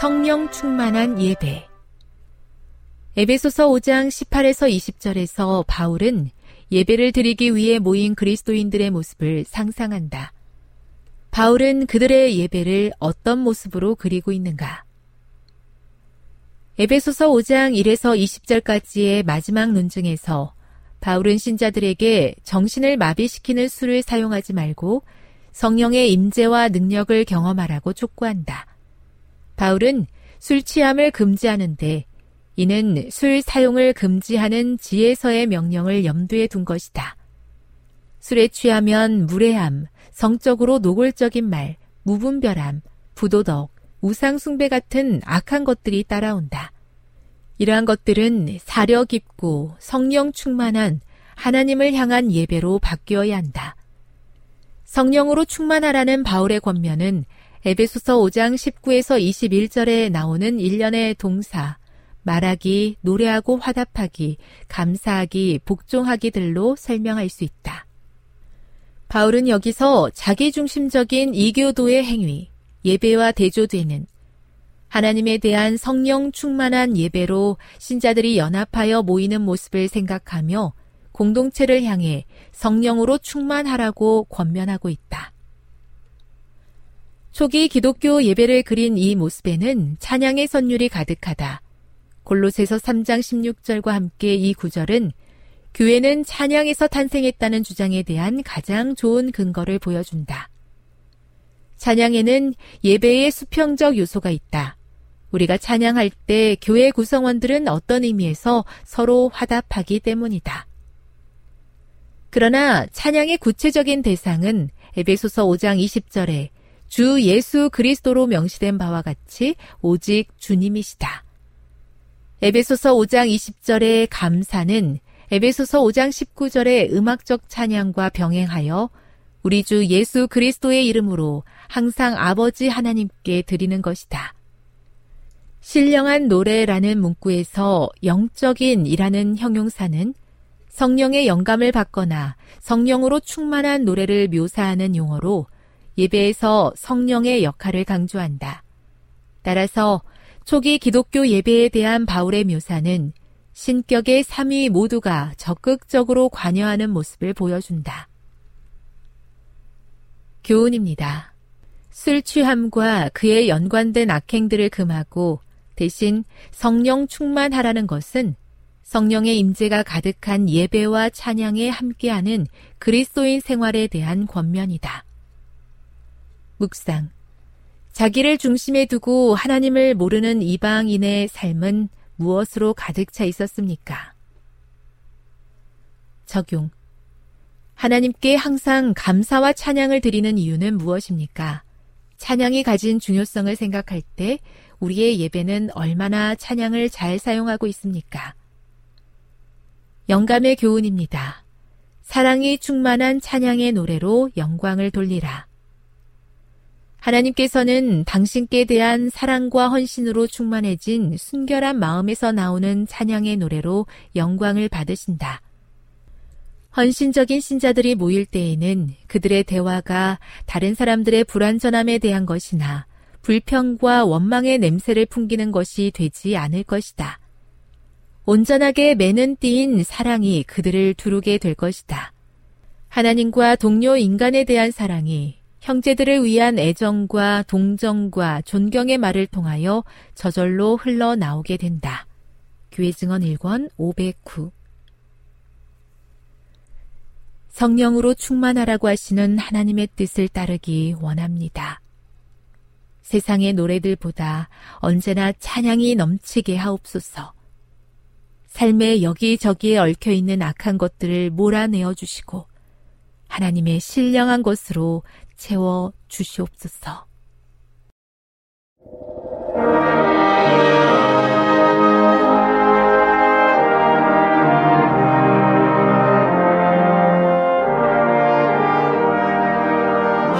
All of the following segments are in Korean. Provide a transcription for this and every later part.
성령 충만한 예배 에베소서 5장 18에서 20절에서 바울은 예배를 드리기 위해 모인 그리스도인들의 모습을 상상한다. 바울은 그들의 예배를 어떤 모습으로 그리고 있는가? 에베소서 5장 1에서 20절까지의 마지막 논증에서 바울은 신자들에게 정신을 마비시키는 술을 사용하지 말고 성령의 임재와 능력을 경험하라고 촉구한다. 바울은 술 취함을 금지하는데 이는 술 사용을 금지하는 지혜서의 명령을 염두에 둔 것이다. 술에 취하면 무례함, 성적으로 노골적인 말, 무분별함, 부도덕, 우상숭배 같은 악한 것들이 따라온다. 이러한 것들은 사려 깊고 성령 충만한 하나님을 향한 예배로 바뀌어야 한다. 성령으로 충만하라는 바울의 권면은 에베소서 5장 19에서 21절에 나오는 일련의 동사, 말하기, 노래하고 화답하기, 감사하기, 복종하기들로 설명할 수 있다. 바울은 여기서 자기중심적인 이교도의 행위, 예배와 대조되는 하나님에 대한 성령 충만한 예배로 신자들이 연합하여 모이는 모습을 생각하며 공동체를 향해 성령으로 충만하라고 권면하고 있다. 초기 기독교 예배를 그린 이 모습에는 찬양의 선율이 가득하다. 골로새서 3장 16절과 함께 이 구절은 교회는 찬양에서 탄생했다는 주장에 대한 가장 좋은 근거를 보여준다. 찬양에는 예배의 수평적 요소가 있다. 우리가 찬양할 때 교회 구성원들은 어떤 의미에서 서로 화답하기 때문이다. 그러나 찬양의 구체적인 대상은 에베소서 5장 20절에 주 예수 그리스도로 명시된 바와 같이 오직 주님이시다. 에베소서 5장 20절의 감사는 에베소서 5장 19절의 음악적 찬양과 병행하여 우리 주 예수 그리스도의 이름으로 항상 아버지 하나님께 드리는 것이다. 신령한 노래라는 문구에서 영적인 이라는 형용사는 성령의 영감을 받거나 성령으로 충만한 노래를 묘사하는 용어로 예배에서 성령의 역할을 강조한다. 따라서 초기 기독교 예배에 대한 바울의 묘사는 신격의 3위 모두가 적극적으로 관여하는 모습을 보여준다. 교훈입니다. 술 취함과 그에 연관된 악행들을 금하고 대신 성령 충만하라는 것은 성령의 임재가 가득한 예배와 찬양에 함께하는 그리스도인 생활에 대한 권면이다. 묵상. 자기를 중심에 두고 하나님을 모르는 이방인의 삶은 무엇으로 가득 차 있었습니까? 적용. 하나님께 항상 감사와 찬양을 드리는 이유는 무엇입니까? 찬양이 가진 중요성을 생각할 때 우리의 예배는 얼마나 찬양을 잘 사용하고 있습니까? 영감의 교훈입니다. 사랑이 충만한 찬양의 노래로 영광을 돌리라. 하나님께서는 당신께 대한 사랑과 헌신으로 충만해진 순결한 마음에서 나오는 찬양의 노래로 영광을 받으신다. 헌신적인 신자들이 모일 때에는 그들의 대화가 다른 사람들의 불완전함에 대한 것이나 불평과 원망의 냄새를 풍기는 것이 되지 않을 것이다. 온전하게 매는 띠인 사랑이 그들을 두르게 될 것이다. 하나님과 동료 인간에 대한 사랑이 형제들을 위한 애정과 동정과 존경의 말을 통하여 저절로 흘러나오게 된다. 교회 증언 1권 509 성령으로 충만하라고 하시는 하나님의 뜻을 따르기 원합니다. 세상의 노래들보다 언제나 찬양이 넘치게 하옵소서. 삶의 여기저기에 얽혀 있는 악한 것들을 몰아내어 주시고 하나님의 신령한 것으로 채워 주시옵소서.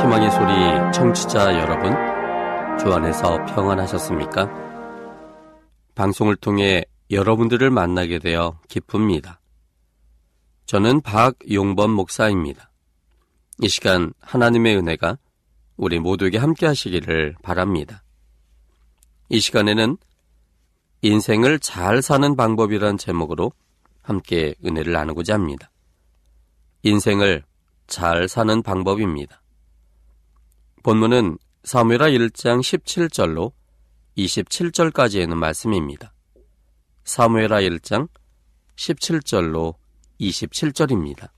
희망의 소리 청취자 여러분, 주 안에서 평안하셨습니까? 방송을 통해 여러분들을 만나게 되어 기쁩니다. 저는 박용범 목사입니다. 이 시간 하나님의 은혜가 우리 모두에게 함께 하시기를 바랍니다. 이 시간에는 인생을 잘 사는 방법이란 제목으로 함께 은혜를 나누고자 합니다. 인생을 잘 사는 방법입니다. 본문은 사무엘하 1장 17절로 27절까지 있는 말씀입니다. 사무엘하 1장 17절로 27절입니다.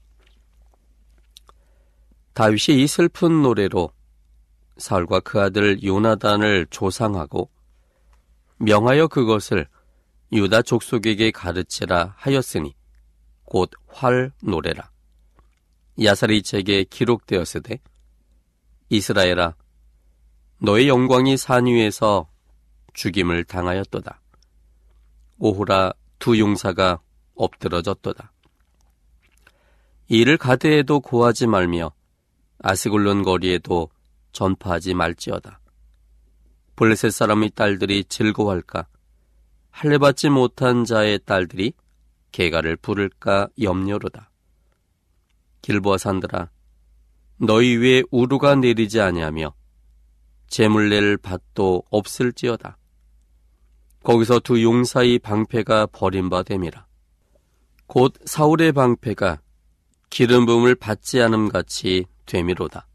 다윗이 이 슬픈 노래로 사울과 그 아들 요나단을 조상하고 명하여 그것을 유다 족속에게 가르치라 하였으니 곧 활 노래라. 야사리 책에 기록되었으되 이스라엘아, 너의 영광이 산 위에서 죽임을 당하였도다. 오호라 두 용사가 엎드러졌도다. 이를 가드에도 고하지 말며 아스글론 거리에도 전파하지 말지어다. 블레셋 사람의 딸들이 즐거워할까? 할례받지 못한 자의 딸들이 개가를 부를까 염려로다. 길보아 산들아, 너희 위에 우루가 내리지 아니하며 재물 낼 밭도 없을지어다. 거기서 두 용사의 방패가 버림받됨이라. 곧 사울의 방패가 기름 부음을 받지 않음 같이 되미로다.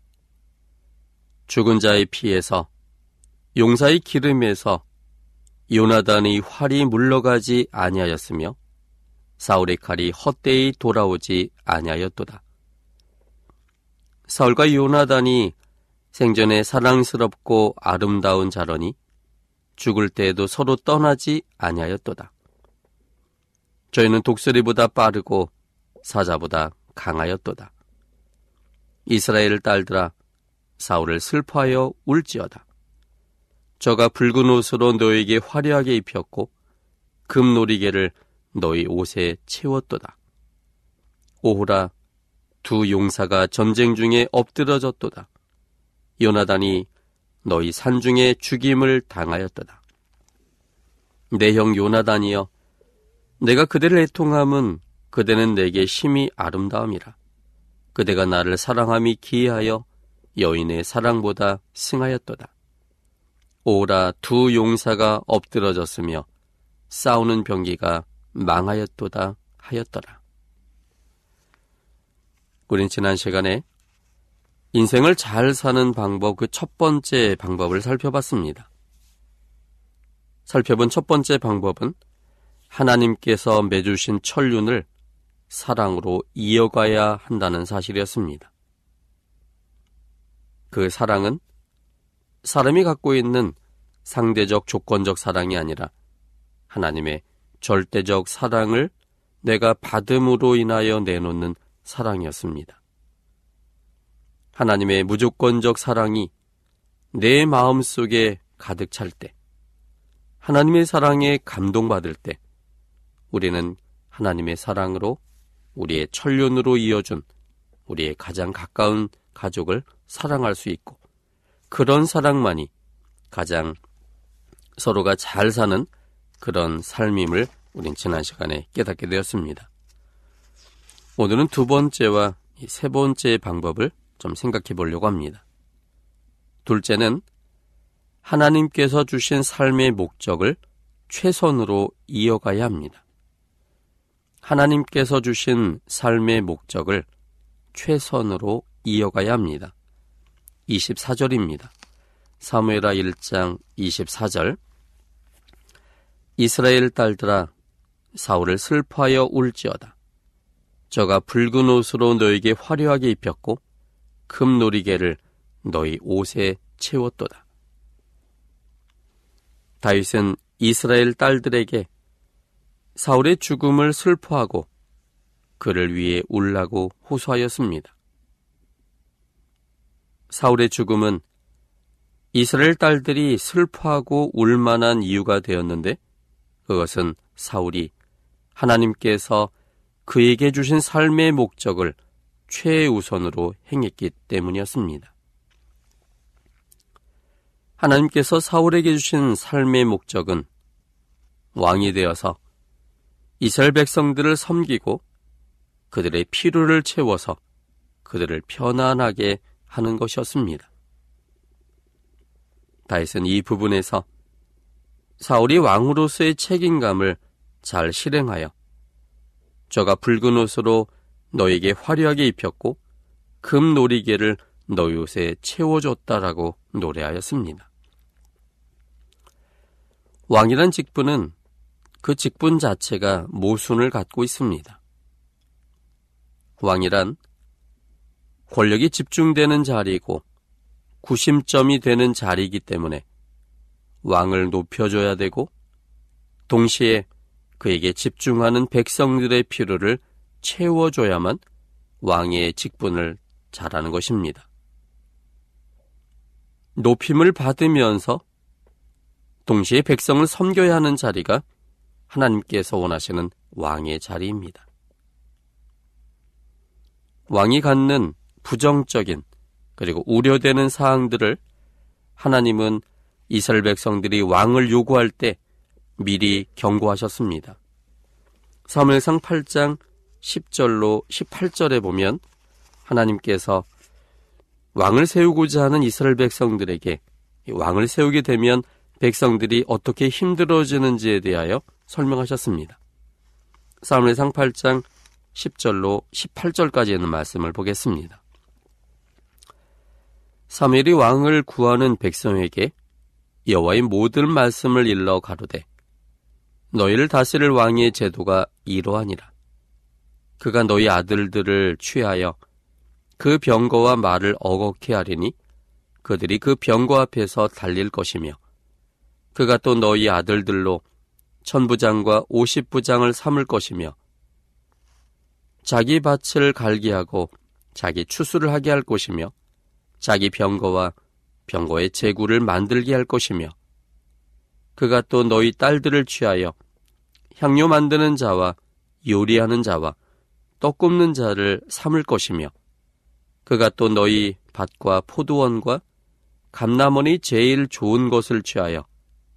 죽은 자의 피에서 용사의 기름에서 요나단의 활이 물러가지 아니하였으며 사울의 칼이 헛되이 돌아오지 아니하였도다. 사울과 요나단이 생전에 사랑스럽고 아름다운 자러니 죽을 때에도 서로 떠나지 아니하였도다. 저희는 독수리보다 빠르고 사자보다 강하였도다. 이스라엘 딸들아 사울을 슬퍼하여 울지어다. 저가 붉은 옷으로 너에게 화려하게 입혔고 금놀이개를 너희 옷에 채웠도다. 오호라 두 용사가 전쟁 중에 엎드러졌도다. 요나단이 너희 산 중에 죽임을 당하였도다. 내 형 요나단이여, 내가 그대를 애통함은 그대는 내게 심히 아름다움이라. 그대가 나를 사랑함이 기이하여 여인의 사랑보다 승하였도다. 오라 두 용사가 엎드러졌으며 싸우는 병기가 망하였도다 하였더라. 우린 지난 시간에 인생을 잘 사는 방법 그 첫 번째 방법을 살펴봤습니다. 살펴본 첫 번째 방법은 하나님께서 매주신 천륜을 사랑으로 이어가야 한다는 사실이었습니다. 그 사랑은 사람이 갖고 있는 상대적 조건적 사랑이 아니라 하나님의 절대적 사랑을 내가 받음으로 인하여 내놓는 사랑이었습니다. 하나님의 무조건적 사랑이 내 마음 속에 가득 찰 때, 하나님의 사랑에 감동받을 때, 우리는 하나님의 사랑으로 우리의 천륜으로 이어준 우리의 가장 가까운 가족을 사랑할 수 있고, 그런 사랑만이 가장 서로가 잘 사는 그런 삶임을 우린 지난 시간에 깨닫게 되었습니다. 오늘은 두 번째와 세 번째 방법을 좀 생각해 보려고 합니다. 둘째는 하나님께서 주신 삶의 목적을 최선으로 이어가야 합니다. 하나님께서 주신 삶의 목적을 최선으로 이어가야 합니다. 24절입니다. 사무엘하 1장 24절 이스라엘 딸들아 사울을 슬퍼하여 울지어다. 저가 붉은 옷으로 너에게 화려하게 입혔고 금 놀이개를 너희 옷에 채웠도다. 다윗은 이스라엘 딸들에게 사울의 죽음을 슬퍼하고 그를 위해 울라고 호소하였습니다. 사울의 죽음은 이스라엘 딸들이 슬퍼하고 울만한 이유가 되었는데 그것은 사울이 하나님께서 그에게 주신 삶의 목적을 최우선으로 행했기 때문이었습니다. 하나님께서 사울에게 주신 삶의 목적은 왕이 되어서 이스라엘 백성들을 섬기고 그들의 필요를 채워서 그들을 편안하게 하는 것이었습니다. 다윗은 이 부분에서 사울이 왕으로서의 책임감을 잘 실행하여 저가 붉은 옷으로 너에게 화려하게 입혔고 금 놀이개를 너희 옷에 채워줬다라고 노래하였습니다. 왕이란 직분은 그 직분 자체가 모순을 갖고 있습니다. 왕이란 권력이 집중되는 자리이고 구심점이 되는 자리이기 때문에 왕을 높여줘야 되고 동시에 그에게 집중하는 백성들의 필요를 채워줘야만 왕의 직분을 잘하는 것입니다. 높임을 받으면서 동시에 백성을 섬겨야 하는 자리가 하나님께서 원하시는 왕의 자리입니다. 왕이 갖는 부정적인 그리고 우려되는 사항들을 하나님은 이스라엘 백성들이 왕을 요구할 때 미리 경고하셨습니다. 사무엘상 8장 10절로 18절에 보면 하나님께서 왕을 세우고자 하는 이스라엘 백성들에게 왕을 세우게 되면 백성들이 어떻게 힘들어지는지에 대하여 설명하셨습니다. 사무엘상 8장 10절로 18절까지 있는 말씀을 보겠습니다. 사무엘이 왕을 구하는 백성에게 여호와의 모든 말씀을 일러 가로되 너희를 다스릴 왕의 제도가 이러하니라. 그가 너희 아들들을 취하여 그 병거와 말을 어겁게 하리니 그들이 그 병거 앞에서 달릴 것이며 그가 또 너희 아들들로 천부장과 오십부장을 삼을 것이며 자기 밭을 갈게 하고 자기 추수를 하게 할 것이며 자기 병거와 병거의 제구를 만들게 할 것이며 그가 또 너희 딸들을 취하여 향료 만드는 자와 요리하는 자와 떡 굽는 자를 삼을 것이며 그가 또 너희 밭과 포도원과 감나원이 제일 좋은 것을 취하여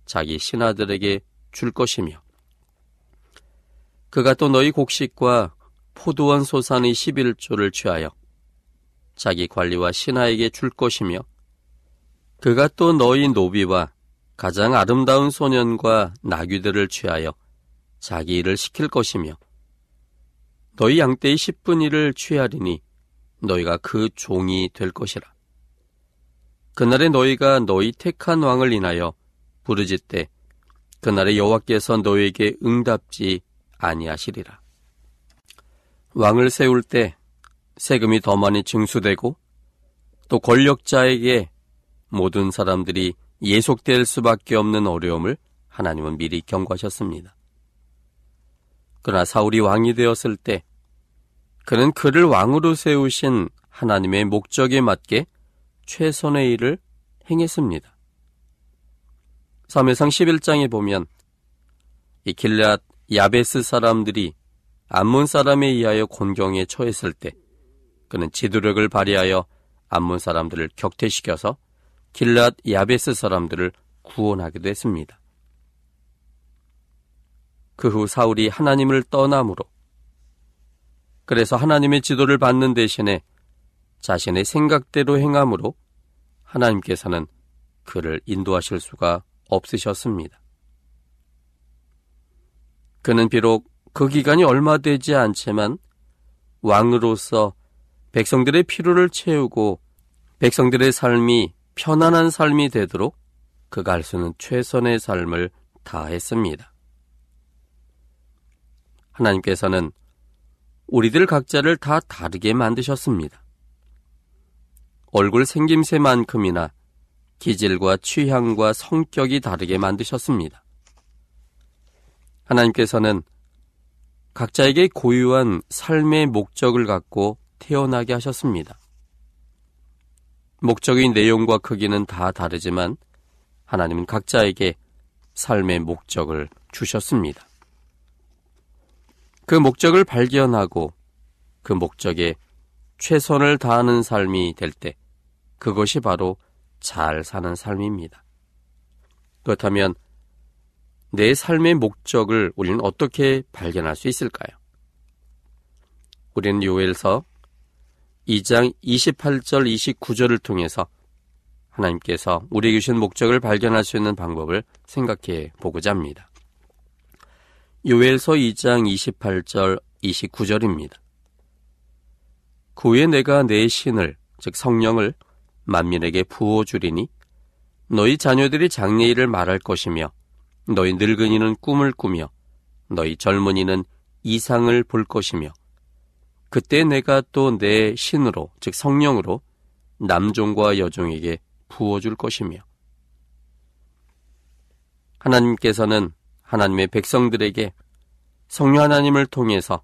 자기 신하들에게 줄 것이며 그가 또 너희 곡식과 포도원 소산의 11조를 취하여 자기 관리와 신하에게 줄 것이며 그가 또 너희 노비와 가장 아름다운 소년과 나귀들을 취하여 자기 일을 시킬 것이며 너희 양떼의 10분 일을 취하리니 너희가 그 종이 될 것이라. 그날에 너희가 너희 택한 왕을 인하여 부르짖되 그날에 여호와께서 너희에게 응답지 아니하시리라. 왕을 세울 때 세금이 더 많이 증수되고 또 권력자에게 모든 사람들이 예속될 수밖에 없는 어려움을 하나님은 미리 경고하셨습니다. 그러나 사울이 왕이 되었을 때 그는 그를 왕으로 세우신 하나님의 목적에 맞게 최선의 일을 행했습니다. 3회상 11장에 보면 이 길앗 야베스 사람들이 암몬 사람에 의하여 곤경에 처했을 때 그는 지도력을 발휘하여 암몬 사람들을 격퇴시켜서 길앗 야베스 사람들을 구원하기도 했습니다. 그 후 사울이 하나님을 떠남으로 그래서 하나님의 지도를 받는 대신에 자신의 생각대로 행함으로 하나님께서는 그를 인도하실 수가 없으셨습니다. 그는 비록 그 기간이 얼마 되지 않지만 왕으로서 백성들의 피로를 채우고 백성들의 삶이 편안한 삶이 되도록 그가 할 수는 최선의 삶을 다했습니다. 하나님께서는 우리들 각자를 다 다르게 만드셨습니다. 얼굴 생김새만큼이나 기질과 취향과 성격이 다르게 만드셨습니다. 하나님께서는 각자에게 고유한 삶의 목적을 갖고 태어나게 하셨습니다. 목적의 내용과 크기는 다 다르지만 하나님은 각자에게 삶의 목적을 주셨습니다. 그 목적을 발견하고 그 목적에 최선을 다하는 삶이 될 때 그것이 바로 잘 사는 삶입니다. 그렇다면 내 삶의 목적을 우리는 어떻게 발견할 수 있을까요? 우리는 요엘서 2장 28절 29절을 통해서 하나님께서 우리에게 주신 목적을 발견할 수 있는 방법을 생각해 보고자 합니다. 요엘서 2장 28절 29절입니다. 그 후에 내가 내 신을 즉 성령을 만민에게 부어 주리니 너희 자녀들이 장래일을 말할 것이며 너희 늙은이는 꿈을 꾸며 너희 젊은이는 이상을 볼 것이며 그때 내가 또 내 신으로 즉 성령으로 남종과 여종에게 부어줄 것이며 하나님께서는 하나님의 백성들에게 성령 하나님을 통해서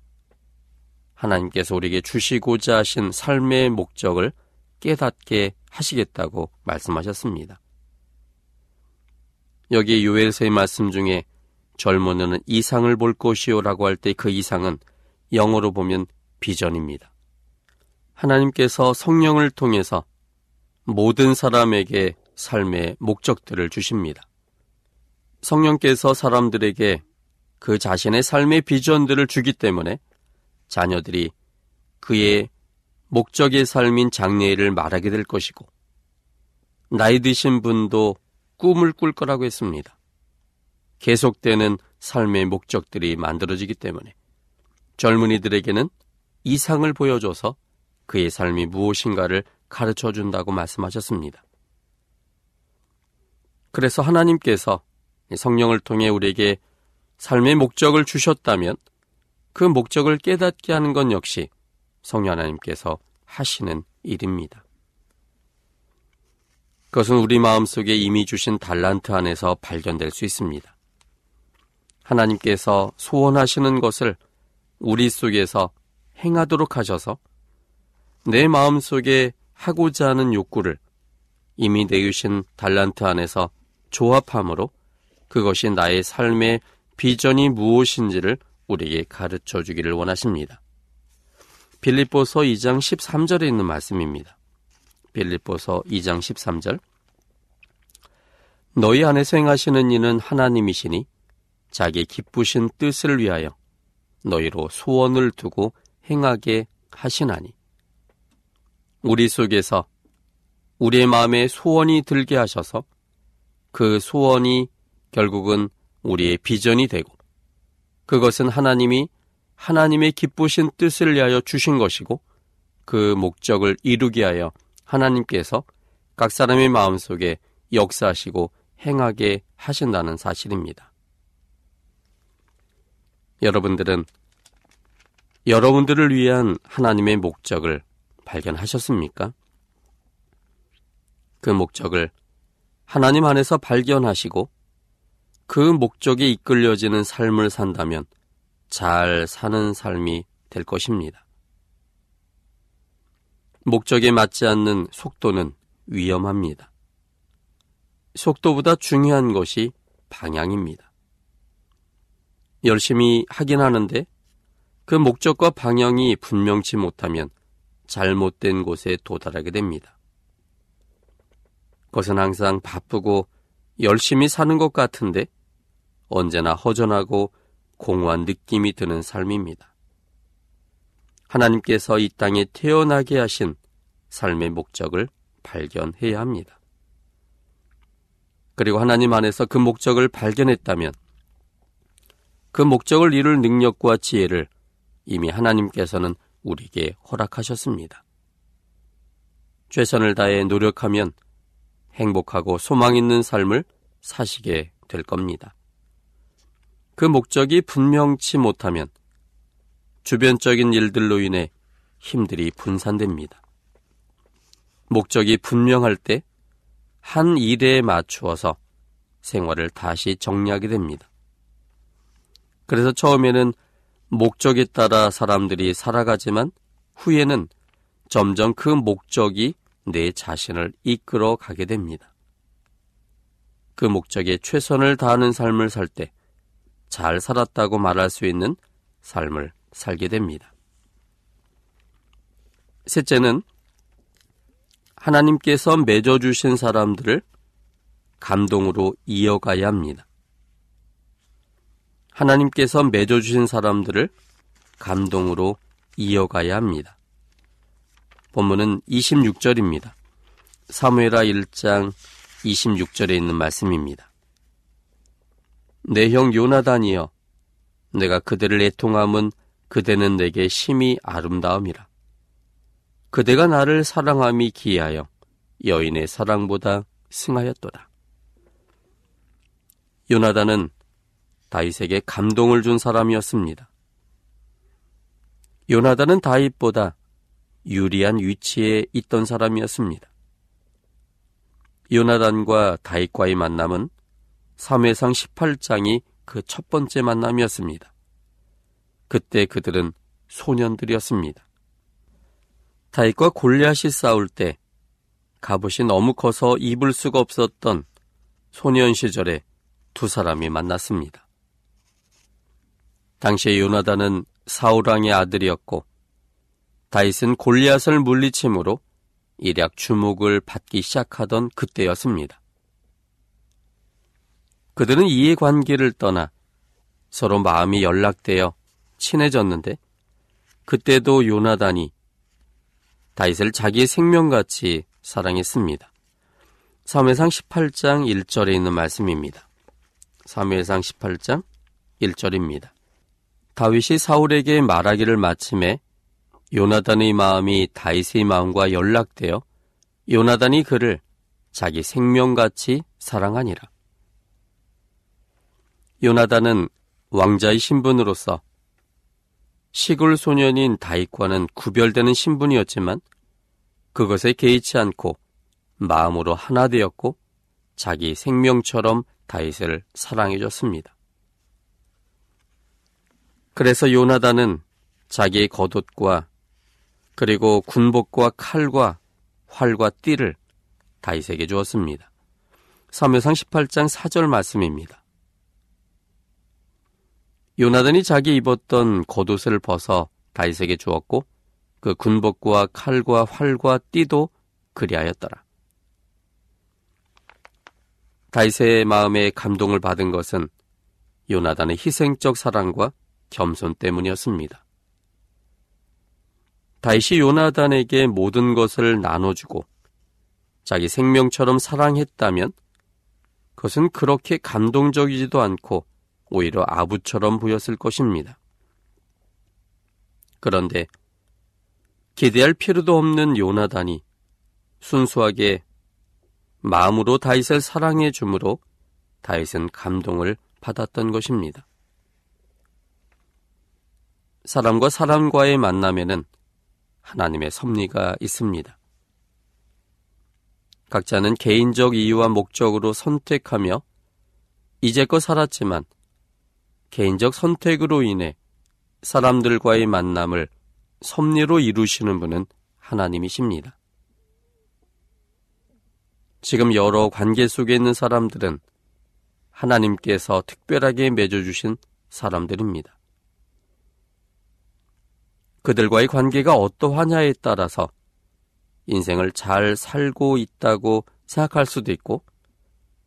하나님께서 우리에게 주시고자 하신 삶의 목적을 깨닫게 하시겠다고 말씀하셨습니다. 여기 요엘서의 말씀 중에 젊은 이는 이상을 볼 것이요라고 할 때 그 이상은 영어로 보면 비전입니다. 하나님께서 성령을 통해서 모든 사람에게 삶의 목적들을 주십니다. 성령께서 사람들에게 그 자신의 삶의 비전들을 주기 때문에 자녀들이 그의 목적의 삶인 장래일을 말하게 될 것이고 나이 드신 분도 꿈을 꿀 거라고 했습니다. 계속되는 삶의 목적들이 만들어지기 때문에 젊은이들에게는 이상을 보여줘서 그의 삶이 무엇인가를 가르쳐 준다고 말씀하셨습니다. 그래서 하나님께서 성령을 통해 우리에게 삶의 목적을 주셨다면 그 목적을 깨닫게 하는 건 역시 성령 하나님께서 하시는 일입니다. 그것은 우리 마음속에 이미 주신 달란트 안에서 발견될 수 있습니다. 하나님께서 소원하시는 것을 우리 속에서 행하도록 하셔서 내 마음속에 하고자 하는 욕구를 이미 내주신 달란트 안에서 조합함으로 그것이 나의 삶의 비전이 무엇인지를 우리에게 가르쳐 주기를 원하십니다. 빌립보서 2장 13절에 있는 말씀입니다. 빌립보서 2장 13절 너희 안에서 행하시는 이는 하나님이시니 자기 기쁘신 뜻을 위하여 너희로 소원을 두고 행하게 하시나니 우리 속에서 우리의 마음에 소원이 들게 하셔서 그 소원이 결국은 우리의 비전이 되고 그것은 하나님이 하나님의 기쁘신 뜻을 위하여 주신 것이고 그 목적을 이루기 위하여 하나님께서 각 사람의 마음속에 역사하시고 행하게 하신다는 사실입니다. 여러분들은 여러분들을 위한 하나님의 목적을 발견하셨습니까? 그 목적을 하나님 안에서 발견하시고 그 목적에 이끌려지는 삶을 산다면 잘 사는 삶이 될 것입니다. 목적에 맞지 않는 속도는 위험합니다. 속도보다 중요한 것이 방향입니다. 열심히 하긴 하는데 그 목적과 방향이 분명치 못하면 잘못된 곳에 도달하게 됩니다. 그것은 항상 바쁘고 열심히 사는 것 같은데 언제나 허전하고 공허한 느낌이 드는 삶입니다. 하나님께서 이 땅에 태어나게 하신 삶의 목적을 발견해야 합니다. 그리고 하나님 안에서 그 목적을 발견했다면 그 목적을 이룰 능력과 지혜를 이미 하나님께서는 우리에게 허락하셨습니다. 최선을 다해 노력하면 행복하고 소망 있는 삶을 사시게 될 겁니다. 그 목적이 분명치 못하면 주변적인 일들로 인해 힘들이 분산됩니다. 목적이 분명할 때 한 일에 맞추어서 생활을 다시 정리하게 됩니다. 그래서 처음에는 목적에 따라 사람들이 살아가지만 후에는 점점 그 목적이 내 자신을 이끌어 가게 됩니다. 그 목적에 최선을 다하는 삶을 살 때 잘 살았다고 말할 수 있는 삶을 살게 됩니다. 셋째는 하나님께서 맺어주신 사람들을 감동으로 이어가야 합니다. 하나님께서 맺어주신 사람들을 감동으로 이어가야 합니다. 본문은 26절입니다. 사무엘하 1장 26절에 있는 말씀입니다. 내 형 요나단이여 내가 그대를 애통함은 그대는 내게 심히 아름다움이라. 그대가 나를 사랑함이 기하여 여인의 사랑보다 승하였도다. 요나단은 다윗에게 감동을 준 사람이었습니다. 요나단은 다윗보다 유리한 위치에 있던 사람이었습니다. 요나단과 다윗과의 만남은 3회상 18장이 그 첫 번째 만남이었습니다. 그때 그들은 소년들이었습니다. 다윗과 골리앗이 싸울 때 갑옷이 너무 커서 입을 수가 없었던 소년 시절에 두 사람이 만났습니다. 당시에 요나단은 사우랑의 아들이었고 다윗은 골리앗을 물리침으로 일약 주목을 받기 시작하던 그때였습니다. 그들은 이해관계를 떠나 서로 마음이 연락되어 친해졌는데 그때도 요나단이 다윗을 자기의 생명같이 사랑했습니다. 3회상 18장 1절에 있는 말씀입니다. 3회상 18장 1절입니다. 다윗이 사울에게 말하기를 마침에 요나단의 마음이 다윗의 마음과 연락되어 요나단이 그를 자기 생명같이 사랑하니라. 요나단은 왕자의 신분으로서 시골 소년인 다윗과는 구별되는 신분이었지만 그것에 개의치 않고 마음으로 하나 되었고 자기 생명처럼 다윗을 사랑해 줬습니다. 그래서 요나단은 자기의 겉옷과 그리고 군복과 칼과 활과 띠를 다윗에게 주었습니다. 3회상 18장 4절 말씀입니다. 요나단이 자기 입었던 겉옷을 벗어 다윗에게 주었고 그 군복과 칼과 활과 띠도 그리하였더라. 다윗의 마음에 감동을 받은 것은 요나단의 희생적 사랑과 겸손 때문이었습니다. 다윗이 요나단에게 모든 것을 나눠주고 자기 생명처럼 사랑했다면 그것은 그렇게 감동적이지도 않고 오히려 아부처럼 보였을 것입니다. 그런데 기대할 필요도 없는 요나단이 순수하게 마음으로 다윗을 사랑해 주므로 다윗은 감동을 받았던 것입니다. 사람과 사람과의 만남에는 하나님의 섭리가 있습니다. 각자는 개인적 이유와 목적으로 선택하며 이제껏 살았지만 개인적 선택으로 인해 사람들과의 만남을 섭리로 이루시는 분은 하나님이십니다. 지금 여러 관계 속에 있는 사람들은 하나님께서 특별하게 맺어주신 사람들입니다. 그들과의 관계가 어떠하냐에 따라서 인생을 잘 살고 있다고 생각할 수도 있고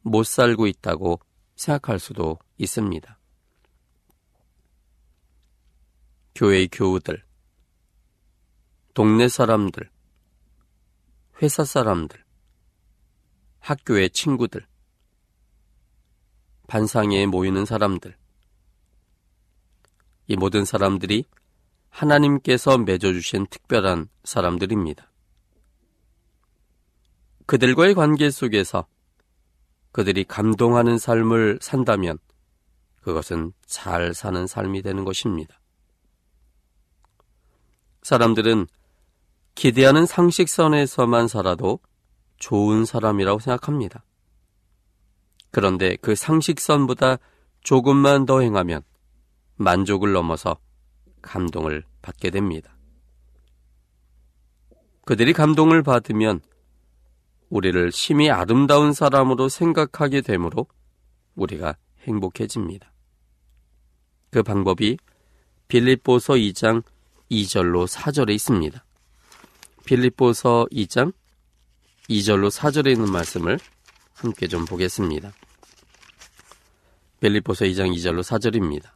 못 살고 있다고 생각할 수도 있습니다. 교회의 교우들, 동네 사람들, 회사 사람들, 학교의 친구들, 반상회에 모이는 사람들, 이 모든 사람들이 하나님께서 맺어주신 특별한 사람들입니다. 그들과의 관계 속에서 그들이 감동하는 삶을 산다면 그것은 잘 사는 삶이 되는 것입니다. 사람들은 기대하는 상식선에서만 살아도 좋은 사람이라고 생각합니다. 그런데 그 상식선보다 조금만 더 행하면 만족을 넘어서 감동을 받게 됩니다. 그들이 감동을 받으면 우리를 심히 아름다운 사람으로 생각하게 되므로 우리가 행복해집니다. 그 방법이 빌립보서 2장 2절로 4절에 있습니다. 빌립보서 2장 2절로 4절에 있는 말씀을 함께 좀 보겠습니다. 빌립보서 2장 2절로 4절입니다.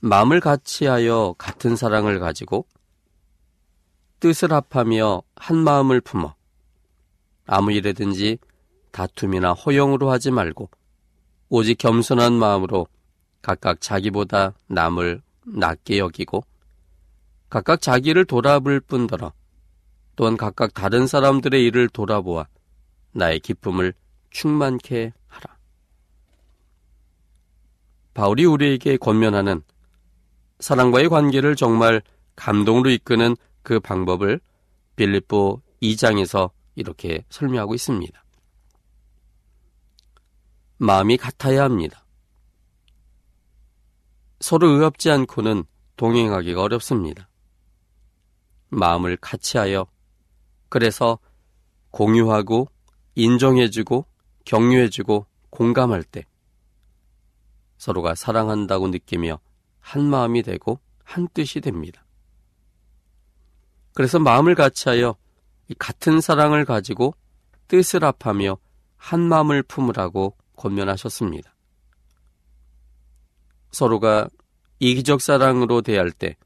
마음을 같이하여 같은 사랑을 가지고 뜻을 합하며 한 마음을 품어 아무 일에든지 다툼이나 허용으로 하지 말고 오직 겸손한 마음으로 각각 자기보다 남을 낮게 여기고 각각 자기를 돌아볼 뿐더러 또한 각각 다른 사람들의 일을 돌아보아 나의 기쁨을 충만케 하라. 바울이 우리에게 권면하는 사랑과의 관계를 정말 감동으로 이끄는 그 방법을 빌립보 2장에서 이렇게 설명하고 있습니다. 마음이 같아야 합니다. 서로 의합지 않고는 동행하기가 어렵습니다. 마음을 같이 하여 그래서 공유하고 인정해주고 격려해주고 공감할 때 서로가 사랑한다고 느끼며 한 마음이 되고 한 뜻이 됩니다. 그래서 마음을 같이하여 같은 사랑을 가지고 뜻을 합하며 한 마음을 품으라고 권면하셨습니다. 서로가 이기적 사랑으로 대할 때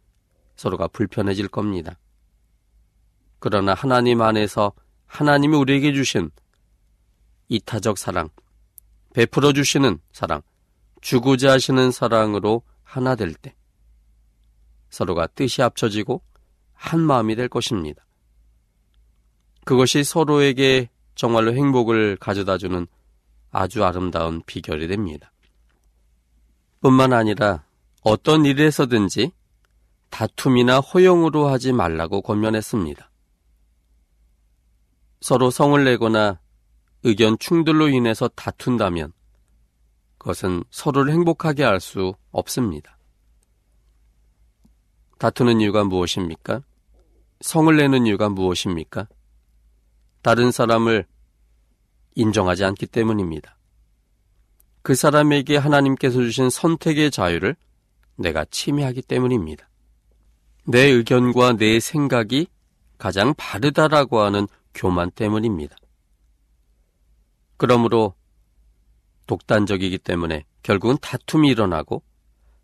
서로가 불편해질 겁니다. 그러나 하나님 안에서 하나님이 우리에게 주신 이타적 사랑, 베풀어 주시는 사랑, 주고자 하시는 사랑으로 하나 될 때 서로가 뜻이 합쳐지고 한 마음이 될 것입니다. 그것이 서로에게 정말로 행복을 가져다 주는 아주 아름다운 비결이 됩니다. 뿐만 아니라 어떤 일에서든지 다툼이나 허용으로 하지 말라고 권면했습니다. 서로 성을 내거나 의견 충돌로 인해서 다툰다면 그것은 서로를 행복하게 할 수 없습니다. 다투는 이유가 무엇입니까? 성을 내는 이유가 무엇입니까? 다른 사람을 인정하지 않기 때문입니다. 그 사람에게 하나님께서 주신 선택의 자유를 내가 침해하기 때문입니다. 내 의견과 내 생각이 가장 바르다라고 하는 교만 때문입니다. 그러므로 독단적이기 때문에 결국은 다툼이 일어나고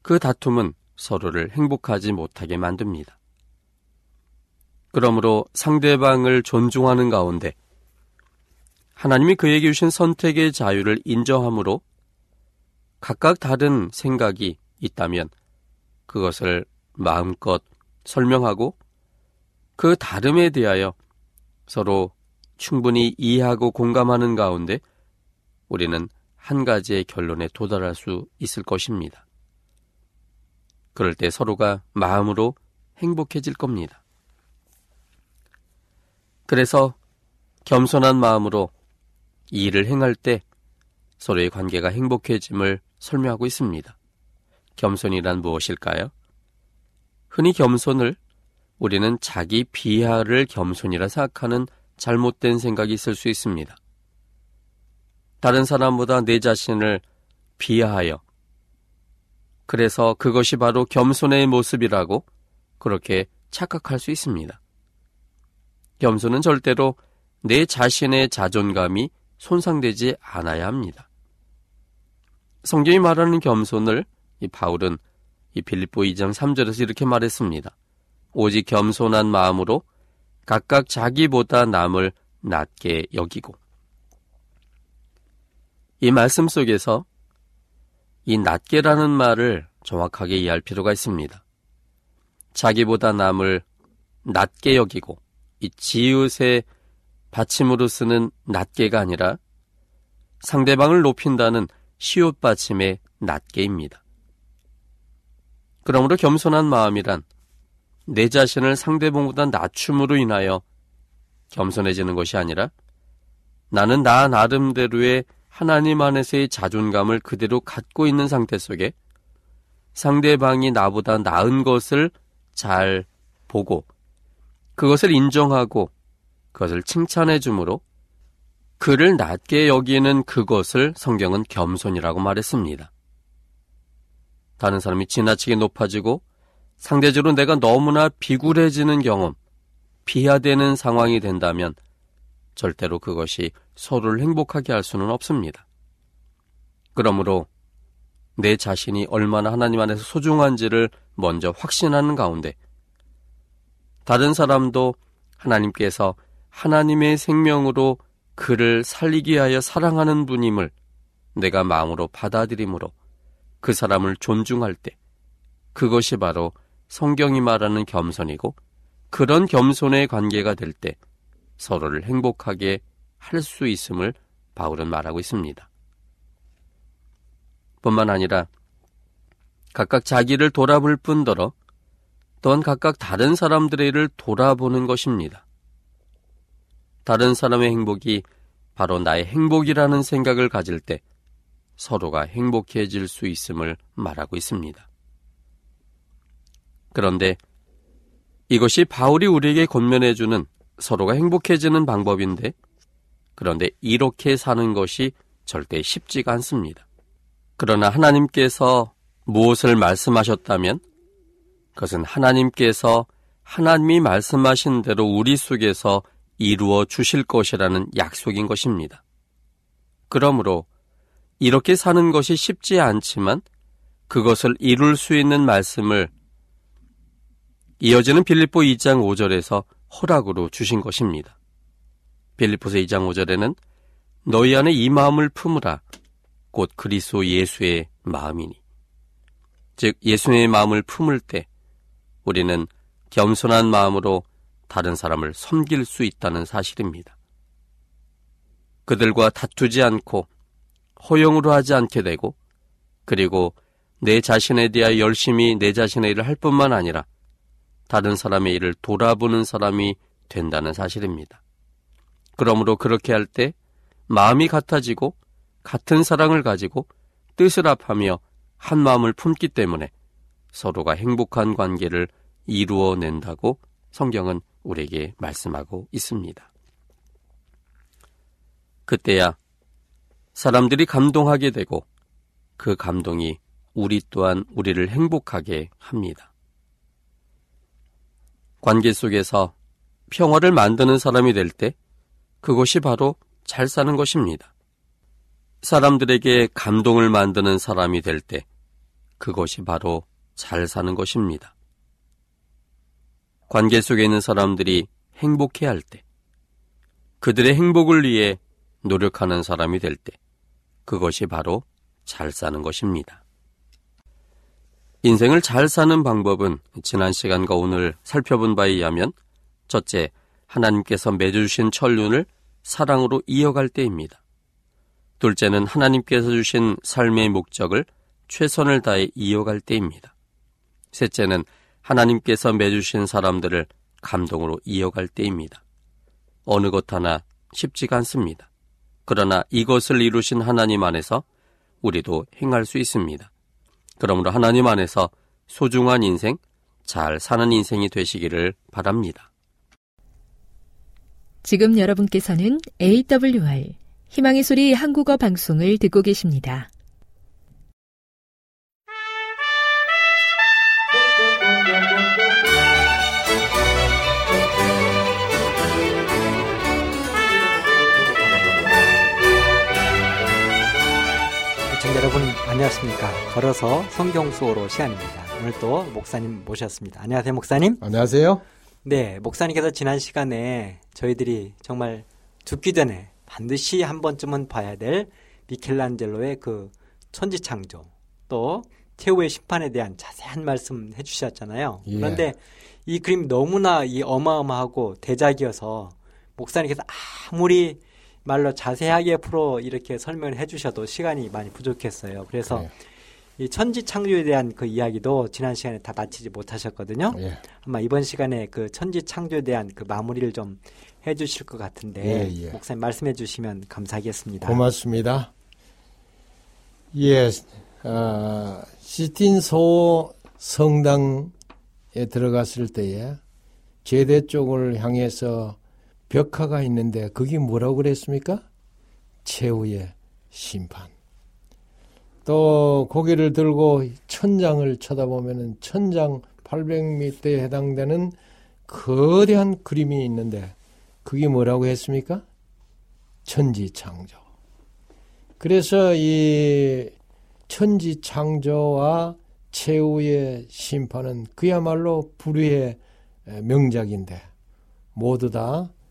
그 다툼은 서로를 행복하지 못하게 만듭니다. 그러므로 상대방을 존중하는 가운데 하나님이 그에게 주신 선택의 자유를 인정함으로 각각 다른 생각이 있다면 그것을 마음껏 설명하고 그 다름에 대하여 서로 충분히 이해하고 공감하는 가운데 우리는 한 가지의 결론에 도달할 수 있을 것입니다. 그럴 때 서로가 마음으로 행복해질 겁니다. 그래서 겸손한 마음으로 이 일을 행할 때 서로의 관계가 행복해짐을 설명하고 있습니다. 겸손이란 무엇일까요? 흔히 겸손을 우리는 자기 비하를 겸손이라 생각하는 잘못된 생각이 있을 수 있습니다. 다른 사람보다 내 자신을 비하하여 그래서 그것이 바로 겸손의 모습이라고 그렇게 착각할 수 있습니다. 겸손은 절대로 내 자신의 자존감이 손상되지 않아야 합니다. 성경이 말하는 겸손을 이 바울은 이 빌립보 2장 3절에서 이렇게 말했습니다. 오직 겸손한 마음으로 각각 자기보다 남을 낮게 여기고 이 말씀 속에서 이 낮게라는 말을 정확하게 이해할 필요가 있습니다. 자기보다 남을 낮게 여기고 이 지읒의 받침으로 쓰는 낮게가 아니라 상대방을 높인다는 시옷 받침의 낮게입니다. 그러므로 겸손한 마음이란 내 자신을 상대방보다 낮춤으로 인하여 겸손해지는 것이 아니라 나는 나 나름대로의 하나님 안에서의 자존감을 그대로 갖고 있는 상태 속에 상대방이 나보다 나은 것을 잘 보고 그것을 인정하고 그것을 칭찬해 주므로 그를 낮게 여기는 그것을 성경은 겸손이라고 말했습니다. 다른 사람이 지나치게 높아지고 상대적으로 내가 너무나 비굴해지는 경험, 비하되는 상황이 된다면 절대로 그것이 서로를 행복하게 할 수는 없습니다. 그러므로 내 자신이 얼마나 하나님 안에서 소중한지를 먼저 확신하는 가운데 다른 사람도 하나님께서 하나님의 생명으로 그를 살리기 위하여 사랑하는 분임을 내가 마음으로 받아들이므로 그 사람을 존중할 때 그것이 바로 성경이 말하는 겸손이고 그런 겸손의 관계가 될 때 서로를 행복하게 할 수 있음을 바울은 말하고 있습니다. 뿐만 아니라 각각 자기를 돌아볼 뿐더러 또한 각각 다른 사람들의 일을 돌아보는 것입니다. 다른 사람의 행복이 바로 나의 행복이라는 생각을 가질 때 서로가 행복해질 수 있음을 말하고 있습니다. 그런데 이것이 바울이 우리에게 권면해주는 서로가 행복해지는 방법인데, 그런데 이렇게 사는 것이 절대 쉽지가 않습니다. 그러나 하나님께서 무엇을 말씀하셨다면, 그것은 하나님께서 하나님이 말씀하신 대로 우리 속에서 이루어 주실 것이라는 약속인 것입니다. 그러므로 이렇게 사는 것이 쉽지 않지만 그것을 이룰 수 있는 말씀을 이어지는 빌립보 2장 5절에서 허락으로 주신 것입니다. 빌립보서 2장 5절에는 너희 안에 이 마음을 품으라 곧 그리스도 예수의 마음이니 즉 예수의 마음을 품을 때 우리는 겸손한 마음으로 다른 사람을 섬길 수 있다는 사실입니다. 그들과 다투지 않고 허용으로 하지 않게 되고 그리고 내 자신에 대하여 열심히 내 자신의 일을 할 뿐만 아니라 다른 사람의 일을 돌아보는 사람이 된다는 사실입니다. 그러므로 그렇게 할 때 마음이 같아지고 같은 사랑을 가지고 뜻을 합하며 한 마음을 품기 때문에 서로가 행복한 관계를 이루어낸다고 성경은 우리에게 말씀하고 있습니다. 그때야 사람들이 감동하게 되고 그 감동이 우리 또한 우리를 행복하게 합니다. 관계 속에서 평화를 만드는 사람이 될 때 그것이 바로 잘 사는 것입니다. 사람들에게 감동을 만드는 사람이 될 때 그것이 바로 잘 사는 것입니다. 관계 속에 있는 사람들이 행복해 할 때, 그들의 행복을 위해 노력하는 사람이 될 때, 그것이 바로 잘 사는 것입니다. 인생을 잘 사는 방법은 지난 시간과 오늘 살펴본 바에 의하면 첫째, 하나님께서 맺어주신 천륜을 사랑으로 이어갈 때입니다. 둘째는 하나님께서 주신 삶의 목적을 최선을 다해 이어갈 때입니다. 셋째는 하나님께서 맺으신 사람들을 감동으로 이어갈 때입니다. 어느 것 하나 쉽지가 않습니다. 그러나 이것을 이루신 하나님 안에서 우리도 행할 수 있습니다. 그러므로 하나님 안에서 소중한 인생, 잘 사는 인생이 되시기를 바랍니다. 지금 여러분께서는 AWR 희망의 소리 한국어 방송을 듣고 계십니다. 여러분 안녕하십니까? 걸어서 성경 수어로 시간입니다. 오늘 또 목사님 모셨습니다. 안녕하세요 목사님. 안녕하세요. 네 목사님께서 지난 시간에 저희들이 정말 죽기 전에 반드시 한 번쯤은 봐야 될 미켈란젤로의 그 천지 창조 또 최후의 심판에 대한 자세한 말씀 해주셨잖아요. 예. 그런데 이 그림 너무나 이 어마어마하고 대작이어서 목사님께서 아무리 말로 자세하게 풀어 이렇게 설명을 해주셔도 시간이 많이 부족했어요. 그래서 네. 이 천지 창조에 대한 그 이야기도 지난 시간에 다 마치지 못하셨거든요. 예. 아마 이번 시간에 그 천지 창조에 대한 그 마무리를 좀 해주실 것 같은데 예, 예. 목사님 말씀해 주시면 감사하겠습니다. 고맙습니다. 예, 어, 시틴 소 성당에 들어갔을 때에 제대 쪽을 향해서 벽화가 있는데 그게 뭐라고 그랬습니까? 최후의 심판. 또 고개를 들고 천장을 쳐다보면은 천장 800m에 해당되는 거대한 그림이 있는데 그게 뭐라고 했습니까? 천지창조. 그래서 이 천지창조와 최후의 심판은 그야말로 불의의 명작인데 모두 다 아,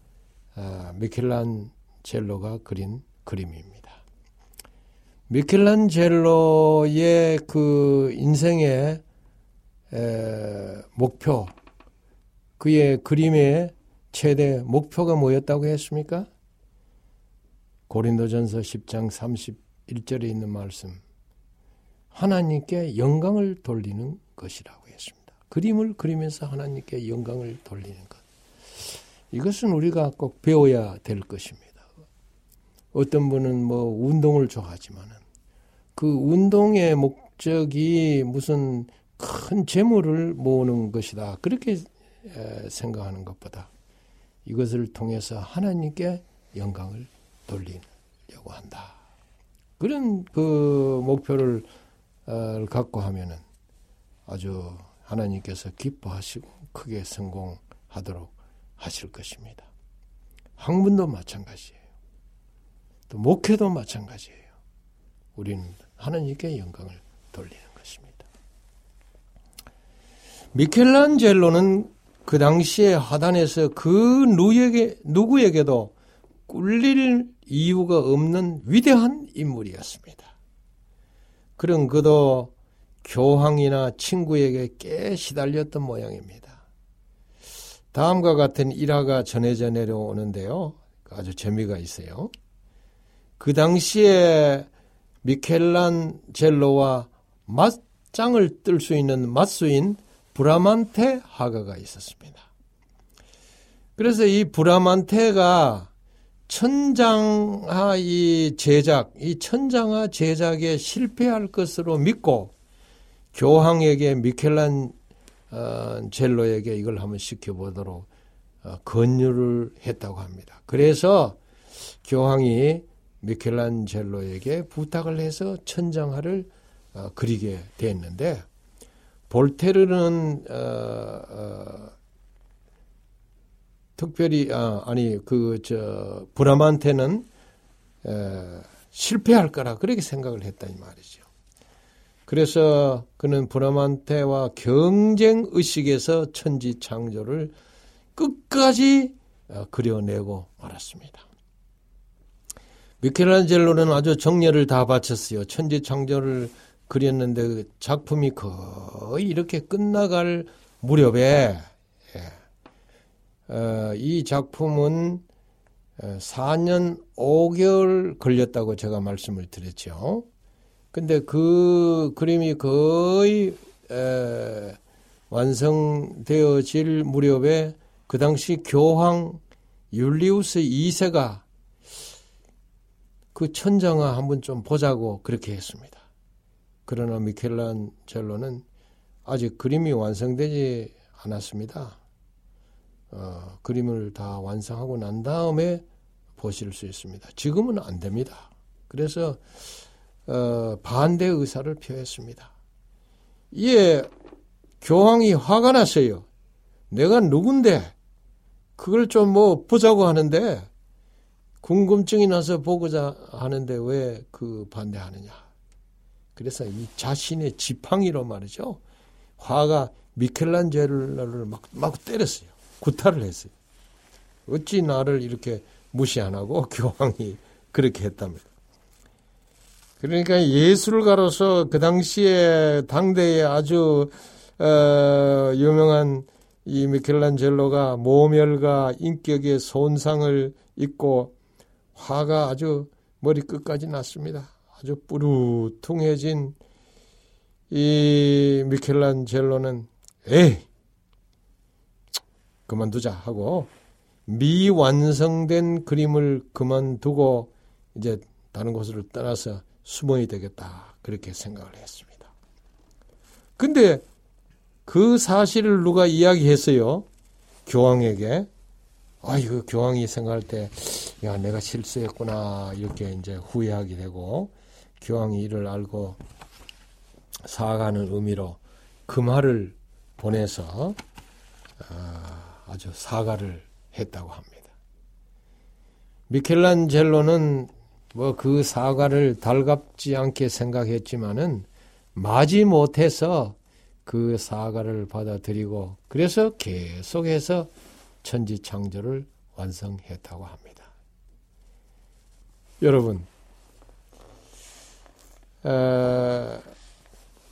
미켈란젤로가 그린 그림입니다. 미켈란젤로의 그 인생의 에, 목표, 그의 그림의 최대 목표가 뭐였다고 했습니까? 고린도전서 10장 31절에 있는 말씀. 하나님께 영광을 돌리는 것이라고 했습니다. 그림을 그리면서 하나님께 영광을 돌리는 것. 이것은 우리가 꼭 배워야 될 것입니다. 어떤 분은 뭐 운동을 좋아하지만은 그 운동의 목적이 무슨 큰 재물을 모으는 것이다. 그렇게 생각하는 것보다 이것을 통해서 하나님께 영광을 돌리려고 한다. 그런 그 목표를 어, 갖고 하면은 아주 하나님께서 기뻐하시고 크게 성공하도록 하실 것입니다. 학문도 마찬가지예요. 또 목회도 마찬가지예요. 우리는 하나님께 영광을 돌리는 것입니다. 미켈란젤로는 그 당시에 하단에서 그 누구에게, 누구에게도 꿀릴 이유가 없는 위대한 인물이었습니다. 그런 그도 교황이나 친구에게 꽤 시달렸던 모양입니다. 다음과 같은 일화가 전해져 내려오는데요. 아주 재미가 있어요. 그 당시에 미켈란젤로와 맞짱을 뜰 수 있는 맞수인 브라만테 하가가 있었습니다. 그래서 이 브라만테가 천장화 이 제작, 이 천장화 제작에 실패할 것으로 믿고 교황에게 미켈란 어, 젤로에게 이걸 한번 시켜보도록 어, 권유를 했다고 합니다. 그래서 교황이 미켈란젤로에게 부탁을 해서 천장화를 어, 그리게 됐는데 볼테르는 어, 어, 특별히 아, 아니 그 저 브라만테는 에, 실패할 거라 그렇게 생각을 했다 이 말이죠. 그래서 그는 브라만테와 경쟁 의식에서 천지 창조를 끝까지 어, 그려내고 말았습니다. 미켈란젤로는 아주 정열을 다 바쳤어요. 천지 창조를 그렸는데 그 작품이 거의 이렇게 끝나갈 무렵에 예. 어, 이 작품은 4년 어, 5개월 걸렸다고 제가 말씀을 드렸죠. 근데 그 그림이 거의 에, 완성되어질 무렵에 그 당시 교황 율리우스 2세가 그 천장화 한번 좀 보자고 그렇게 했습니다. 그러나 미켈란젤로는 아직 그림이 완성되지 않았습니다. 어, 그림을 다 완성하고 난 다음에 보실 수 있습니다. 지금은 안 됩니다. 그래서 어, 반대 의사를 표했습니다. 이에 교황이 화가 났어요. 내가 누군데 그걸 좀 뭐 보자고 하는데 궁금증이 나서 보고자 하는데 왜 그 반대하느냐. 그래서 이 자신의 지팡이로 말이죠. 화가 미켈란젤로를 막, 막 때렸어요. 구타를 했어요. 어찌 나를 이렇게 무시 안 하고 교황이 그렇게 했답니다. 그러니까 예술가로서 그 당시에 당대에 아주 어, 유명한 이 미켈란젤로가 모멸과 인격의 손상을 입고 화가 아주 머리 끝까지 났습니다. 아주 뿌루퉁해진 이 미켈란젤로는 에이 그만두자 하고 미완성된 그림을 그만두고 이제 다른 곳으로 떠나서 숨어야 되겠다 그렇게 생각을 했습니다. 근데 그 사실을 누가 이야기했어요? 교황에게. 아, 이거 교황이 생각할 때, 야, 내가 실수했구나. 이렇게 이제 후회하게 되고, 교황이 이를 알고 사과하는 의미로 그 말을 보내서 아, 아주 사과를 했다고 합니다. 미켈란젤로는 뭐 그 사과를 달갑지 않게 생각했지만은 마지 못해서 그 사과를 받아들이고 그래서 계속해서 천지 창조를 완성했다고 합니다. 여러분, 에,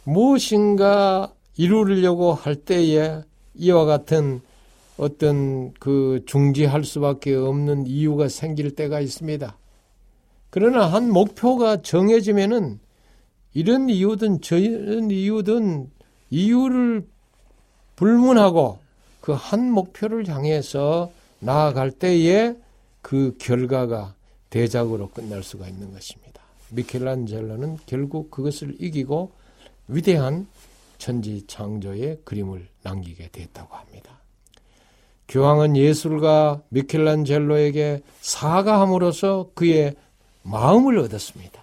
무엇인가 이루려고 할 때에 이와 같은 어떤 그 중지할 수밖에 없는 이유가 생길 때가 있습니다. 그러나 한 목표가 정해지면은 이런 이유든 저런 이유든 이유를 불문하고 그 한 목표를 향해서 나아갈 때에 그 결과가 대작으로 끝날 수가 있는 것입니다. 미켈란젤로는 결국 그것을 이기고 위대한 천지 창조의 그림을 남기게 됐다고 합니다. 교황은 예술가 미켈란젤로에게 사과함으로써 그의 마음을 얻었습니다.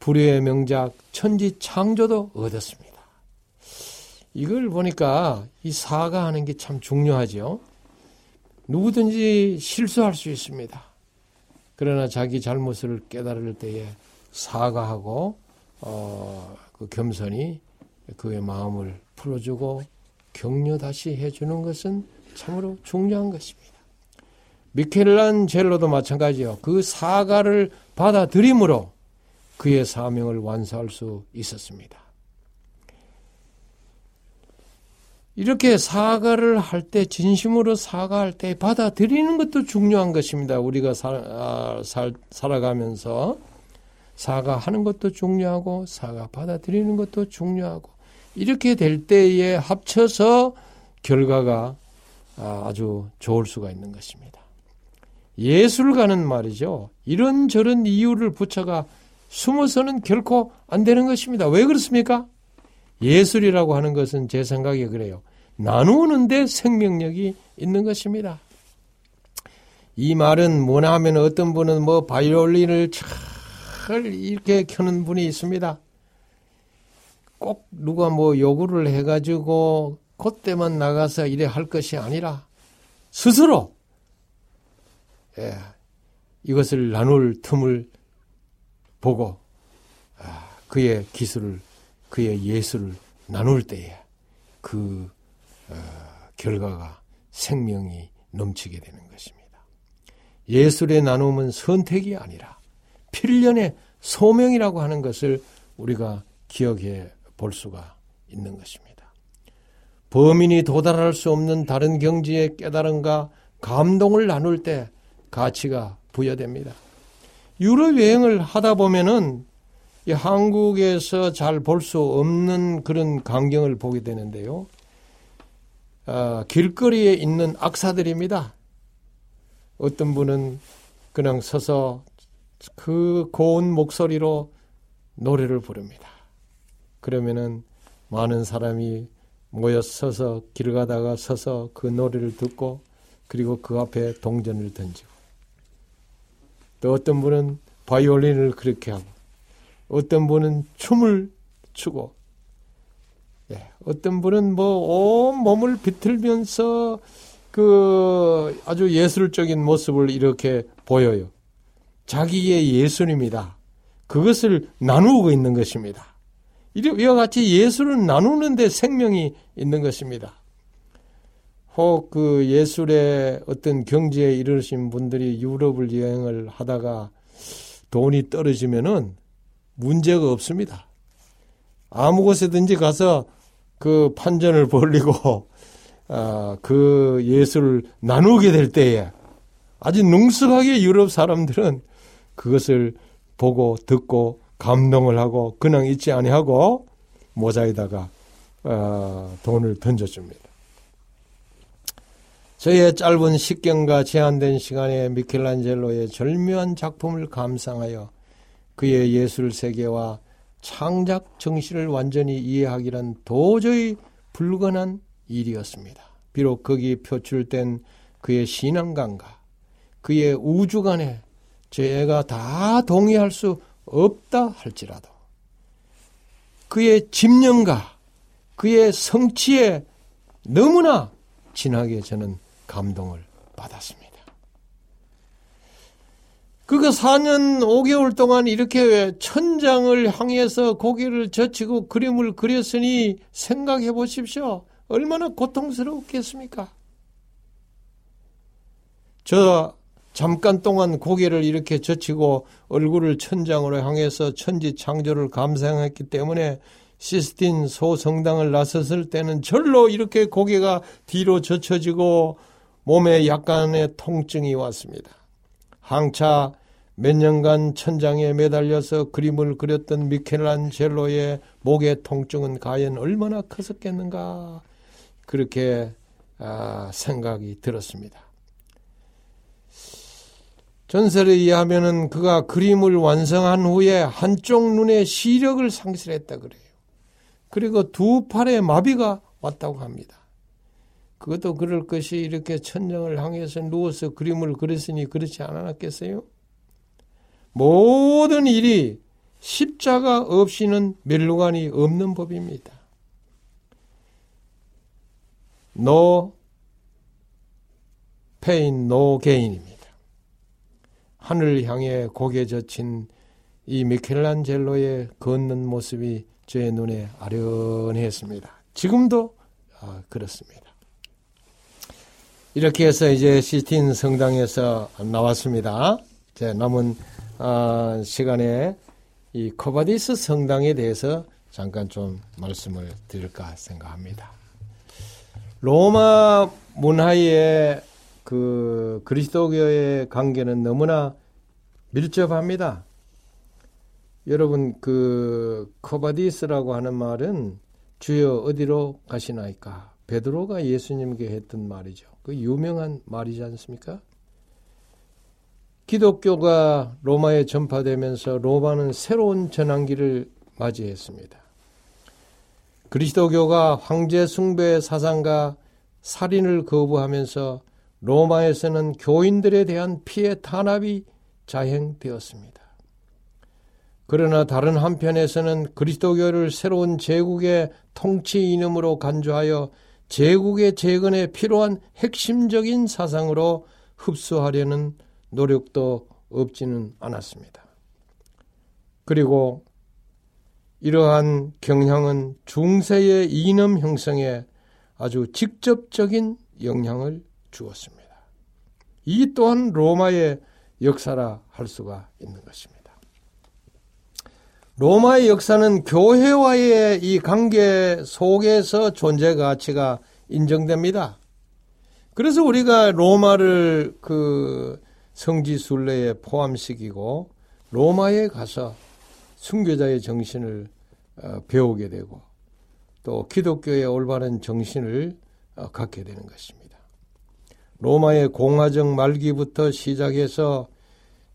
불효의 명작 천지 창조도 얻었습니다. 이걸 보니까 이 사과하는 게 참 중요하죠. 누구든지 실수할 수 있습니다. 그러나 자기 잘못을 깨달을 때에 사과하고 어, 그 겸손히 그의 마음을 풀어주고 격려 다시 해주는 것은 참으로 중요한 것입니다. 미켈란젤로도 마찬가지요. 그 사과를 받아들임으로 그의 사명을 완수할 수 있었습니다. 이렇게 사과를 할 때, 진심으로 사과할 때 받아들이는 것도 중요한 것입니다. 우리가 살, 아, 살, 살아가면서 사과하는 것도 중요하고, 사과 받아들이는 것도 중요하고, 이렇게 될 때에 합쳐서 결과가 아, 아주 좋을 수가 있는 것입니다. 예술가는 말이죠. 이런저런 이유를 붙여가 숨어서는 결코 안 되는 것입니다. 왜 그렇습니까? 예술이라고 하는 것은 제 생각에 그래요. 나누는데 생명력이 있는 것입니다. 이 말은 뭐냐 하면 어떤 분은 뭐 바이올린을 잘 이렇게 켜는 분이 있습니다. 꼭 누가 뭐 요구를 해가지고 그때만 나가서 이래 할 것이 아니라 스스로 예, 이것을 나눌 틈을 보고 아, 그의 기술을 그의 예술을 나눌 때에 그 어, 결과가 생명이 넘치게 되는 것입니다. 예술의 나눔은 선택이 아니라 필연의 소명이라고 하는 것을 우리가 기억해 볼 수가 있는 것입니다. 범인이 도달할 수 없는 다른 경지의 깨달음과 감동을 나눌 때 가치가 부여됩니다. 유럽 여행을 하다 보면은 한국에서 잘 볼 수 없는 그런 광경을 보게 되는데요. 어, 길거리에 있는 악사들입니다. 어떤 분은 그냥 서서 그 고운 목소리로 노래를 부릅니다. 그러면은 많은 사람이 모여 서서 길 가다가 서서 그 노래를 듣고 그리고 그 앞에 동전을 던지고 또 어떤 분은 바이올린을 그렇게 하고 어떤 분은 춤을 추고 예, 어떤 분은 뭐 온 몸을 비틀면서 그 아주 예술적인 모습을 이렇게 보여요. 자기의 예술입니다. 그것을 나누고 있는 것입니다. 이와 같이 예술을 나누는데 생명이 있는 것입니다. 혹 그 예술의 어떤 경지에 이르신 분들이 유럽을 여행을 하다가 돈이 떨어지면은 문제가 없습니다. 아무 곳에든지 가서 그 판전을 벌리고 어, 그 예술을 나누게 될 때에 아주 능숙하게 유럽 사람들은 그것을 보고 듣고 감동을 하고 그냥 잊지 아니하고 모자에다가 어, 돈을 던져줍니다. 저의 짧은 식경과 제한된 시간에 미켈란젤로의 절묘한 작품을 감상하여 그의 예술 세계와 창작 정신을 완전히 이해하기란 도저히 불가능한 일이었습니다. 비록 거기 표출된 그의 신앙감과 그의 우주관에 제가 다 동의할 수 없다 할지라도 그의 집념과 그의 성취에 너무나 진하게 저는 감동을 받았습니다. 그가 4년 5개월 동안 이렇게 천장을 향해서 고개를 젖히고 그림을 그렸으니 생각해 보십시오. 얼마나 고통스럽겠습니까? 저 잠깐 동안 고개를 이렇게 젖히고 얼굴을 천장으로 향해서 천지 창조를 감상했기 때문에 시스틴 소성당을 나섰을 때는 절로 이렇게 고개가 뒤로 젖혀지고 몸에 약간의 통증이 왔습니다. 항차 몇 년간 천장에 매달려서 그림을 그렸던 미켈란젤로의 목의 통증은 과연 얼마나 컸었겠는가 그렇게 아, 생각이 들었습니다. 전설에 의하면은 그가 그림을 완성한 후에 한쪽 눈에 시력을 상실했다 그래요. 그리고 두 팔에 마비가 왔다고 합니다. 그것도 그럴 것이 이렇게 천정을 향해서 누워서 그림을 그렸으니 그렇지 않았겠어요? 모든 일이 십자가 없이는 멸류관이 없는 법입니다. No pain, no gain입니다. 하늘을 향해 고개 젖힌 이 미켈란젤로의 걷는 모습이 제 눈에 아련했습니다. 지금도 아, 그렇습니다. 이렇게 해서 이제 시스틴 성당에서 나왔습니다. 제 남은 아, 시간에 이 Quo Vadis 성당에 대해서 잠깐 좀 말씀을 드릴까 생각합니다. 로마 문화의 그 그리스도교의 관계는 너무나 밀접합니다. 여러분 그 Quo Vadis라고 하는 말은 주여 어디로 가시나이까? 베드로가 예수님께 했던 말이죠. 그 유명한 말이지 않습니까? 기독교가 로마에 전파되면서 로마는 새로운 전환기를 맞이했습니다. 그리스도교가 황제 숭배 사상과 살인을 거부하면서 로마에서는 교인들에 대한 피해 탄압이 자행되었습니다. 그러나 다른 한편에서는 그리스도교를 새로운 제국의 통치 이념으로 간주하여 제국의 재건에 필요한 핵심적인 사상으로 흡수하려는 노력도 없지는 않았습니다. 그리고 이러한 경향은 중세의 이념 형성에 아주 직접적인 영향을 주었습니다. 이 또한 로마의 역사라 할 수가 있는 것입니다. 로마의 역사는 교회와의 이 관계 속에서 존재 가치가 인정됩니다. 그래서 우리가 로마를 그 성지 순례에 포함시키고 로마에 가서 순교자의 정신을 어, 배우게 되고 또 기독교의 올바른 정신을 어, 갖게 되는 것입니다. 로마의 공화정 말기부터 시작해서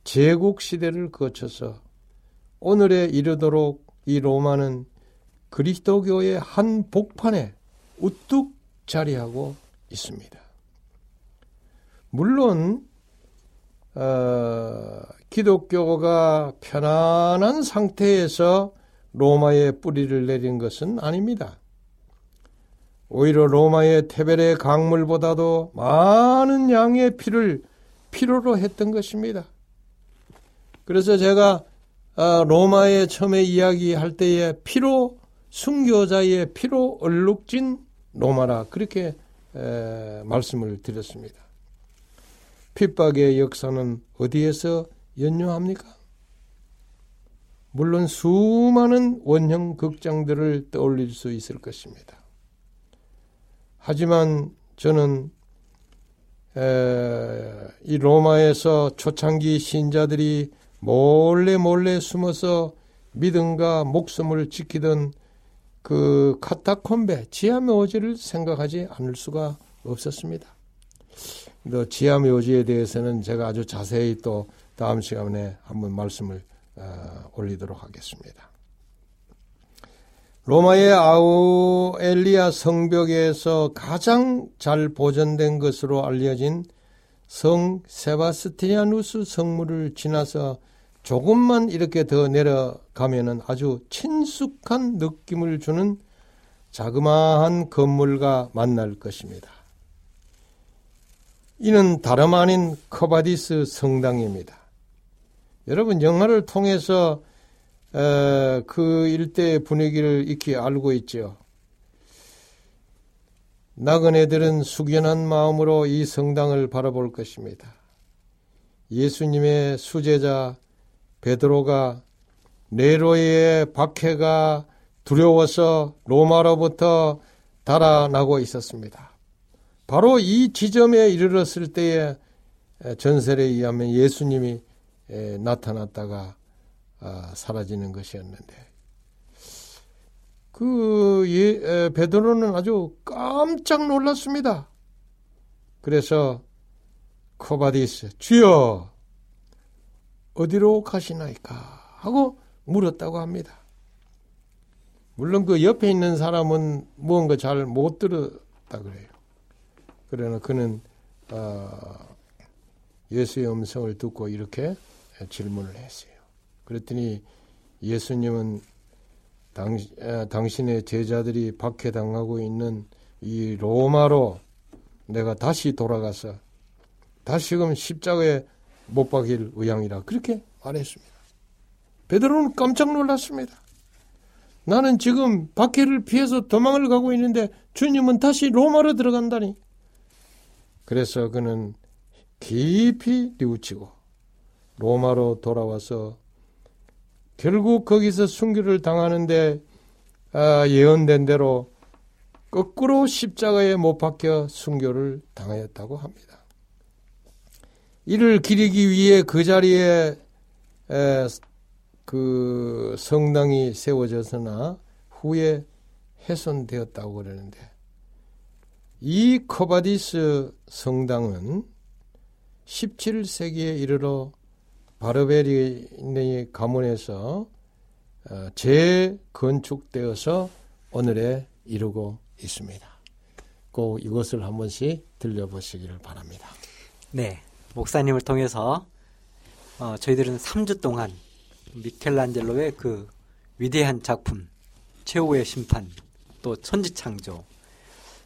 제국 시대를 거쳐서 오늘에 이르도록 이 로마는 그리스도교의 한 복판에 우뚝 자리하고 있습니다. 물론 어, 기독교가 편안한 상태에서 로마에 뿌리를 내린 것은 아닙니다. 오히려 로마의 테벨의 강물보다도 많은 양의 피를 필요로 했던 것입니다. 그래서 제가 어, 로마의 처음에 이야기할 때에 피로 순교자의 피로 얼룩진 로마라 그렇게 말씀을 드렸습니다. 핍박의 역사는 어디에서 연유합니까? 물론 수많은 원형 극장들을 떠올릴 수 있을 것입니다. 하지만 저는 이 로마에서 초창기 신자들이 몰래 몰래 숨어서 믿음과 목숨을 지키던 그 카타콤베 지하묘지를 생각하지 않을 수가 없었습니다. 또 지하묘지에 대해서는 제가 아주 자세히 또 다음 시간에 한번 말씀을 어, 올리도록 하겠습니다. 로마의 아우렐리아 성벽에서 가장 잘 보존된 것으로 알려진 성 세바스티아누스 성문을 지나서 조금만 이렇게 더 내려가면은 아주 친숙한 느낌을 주는 자그마한 건물과 만날 것입니다. 이는 다름 아닌 Quo Vadis 성당입니다. 여러분 영화를 통해서 그 일대의 분위기를 익히 알고 있죠. 나그네들은 숙연한 마음으로 이 성당을 바라볼 것입니다. 예수님의 수제자 베드로가 네로의 박해가 두려워서 로마로부터 달아나고 있었습니다. 바로 이 지점에 이르렀을 때에 전설에 의하면 예수님이 나타났다가 아, 사라지는 것이었는데 그 예, 베드로는 아주 깜짝 놀랐습니다. 그래서 Quo Vadis 주여 어디로 가시나이까 하고 물었다고 합니다. 물론 그 옆에 있는 사람은 무언가 잘 못 들었다 그래요. 그러나 그는 어, 예수의 음성을 듣고 이렇게 질문을 했어요. 그랬더니 예수님은 당, 당신의 제자들이 박해당하고 있는 이 로마로 내가 다시 돌아가서 다시금 십자가에 못 박일 의향이라 그렇게 말했습니다. 베드로는 깜짝 놀랐습니다. 나는 지금 박해를 피해서 도망을 가고 있는데 주님은 다시 로마로 들어간다니. 그래서 그는 깊이 뉘우치고 로마로 돌아와서 결국 거기서 순교를 당하는데 아, 예언된 대로 거꾸로 십자가에 못 박혀 순교를 당하였다고 합니다. 이를 기리기 위해 그 자리에 에, 그 성당이 세워져서나 후에 훼손되었다고 그러는데 이 Quo Vadis 성당은 17세기에 이르러 바르베리니 가문에서 어, 재건축되어서 오늘에 이르고 있습니다. 꼭 이것을 한 번씩 들려보시기를 바랍니다. 네. 목사님을 통해서 어, 저희들은 3주 동안 미켈란젤로의 그 위대한 작품 최후의 심판 또 천지창조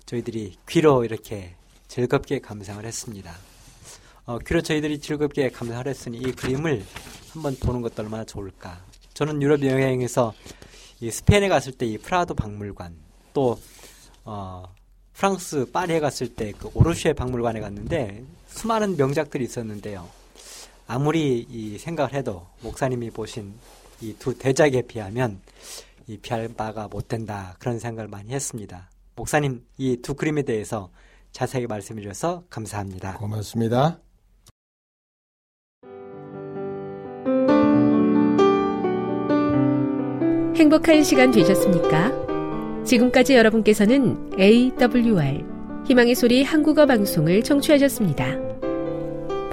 저희들이 귀로 이렇게 즐겁게 감상을 했습니다. 어, 귀로 저희들이 즐겁게 감상을 했으니 이 그림을 한번 보는 것도 얼마나 좋을까. 저는 유럽 여행에서 이 스페인에 갔을 때 이 프라도 박물관 또 어, 프랑스 파리에 갔을 때 그 오르쉐 박물관에 갔는데 수많은 명작들이 있었는데요. 아무리 이 생각을 해도 목사님이 보신 이 두 대작에 비하면 이 비할 바가 못 된다 그런 생각을 많이 했습니다. 목사님 이 두 그림에 대해서 자세하게 말씀해 주셔서 감사합니다. 고맙습니다. 행복한 시간 되셨습니까? 지금까지 여러분께서는 AWR 희망의 소리 한국어 방송을 청취하셨습니다.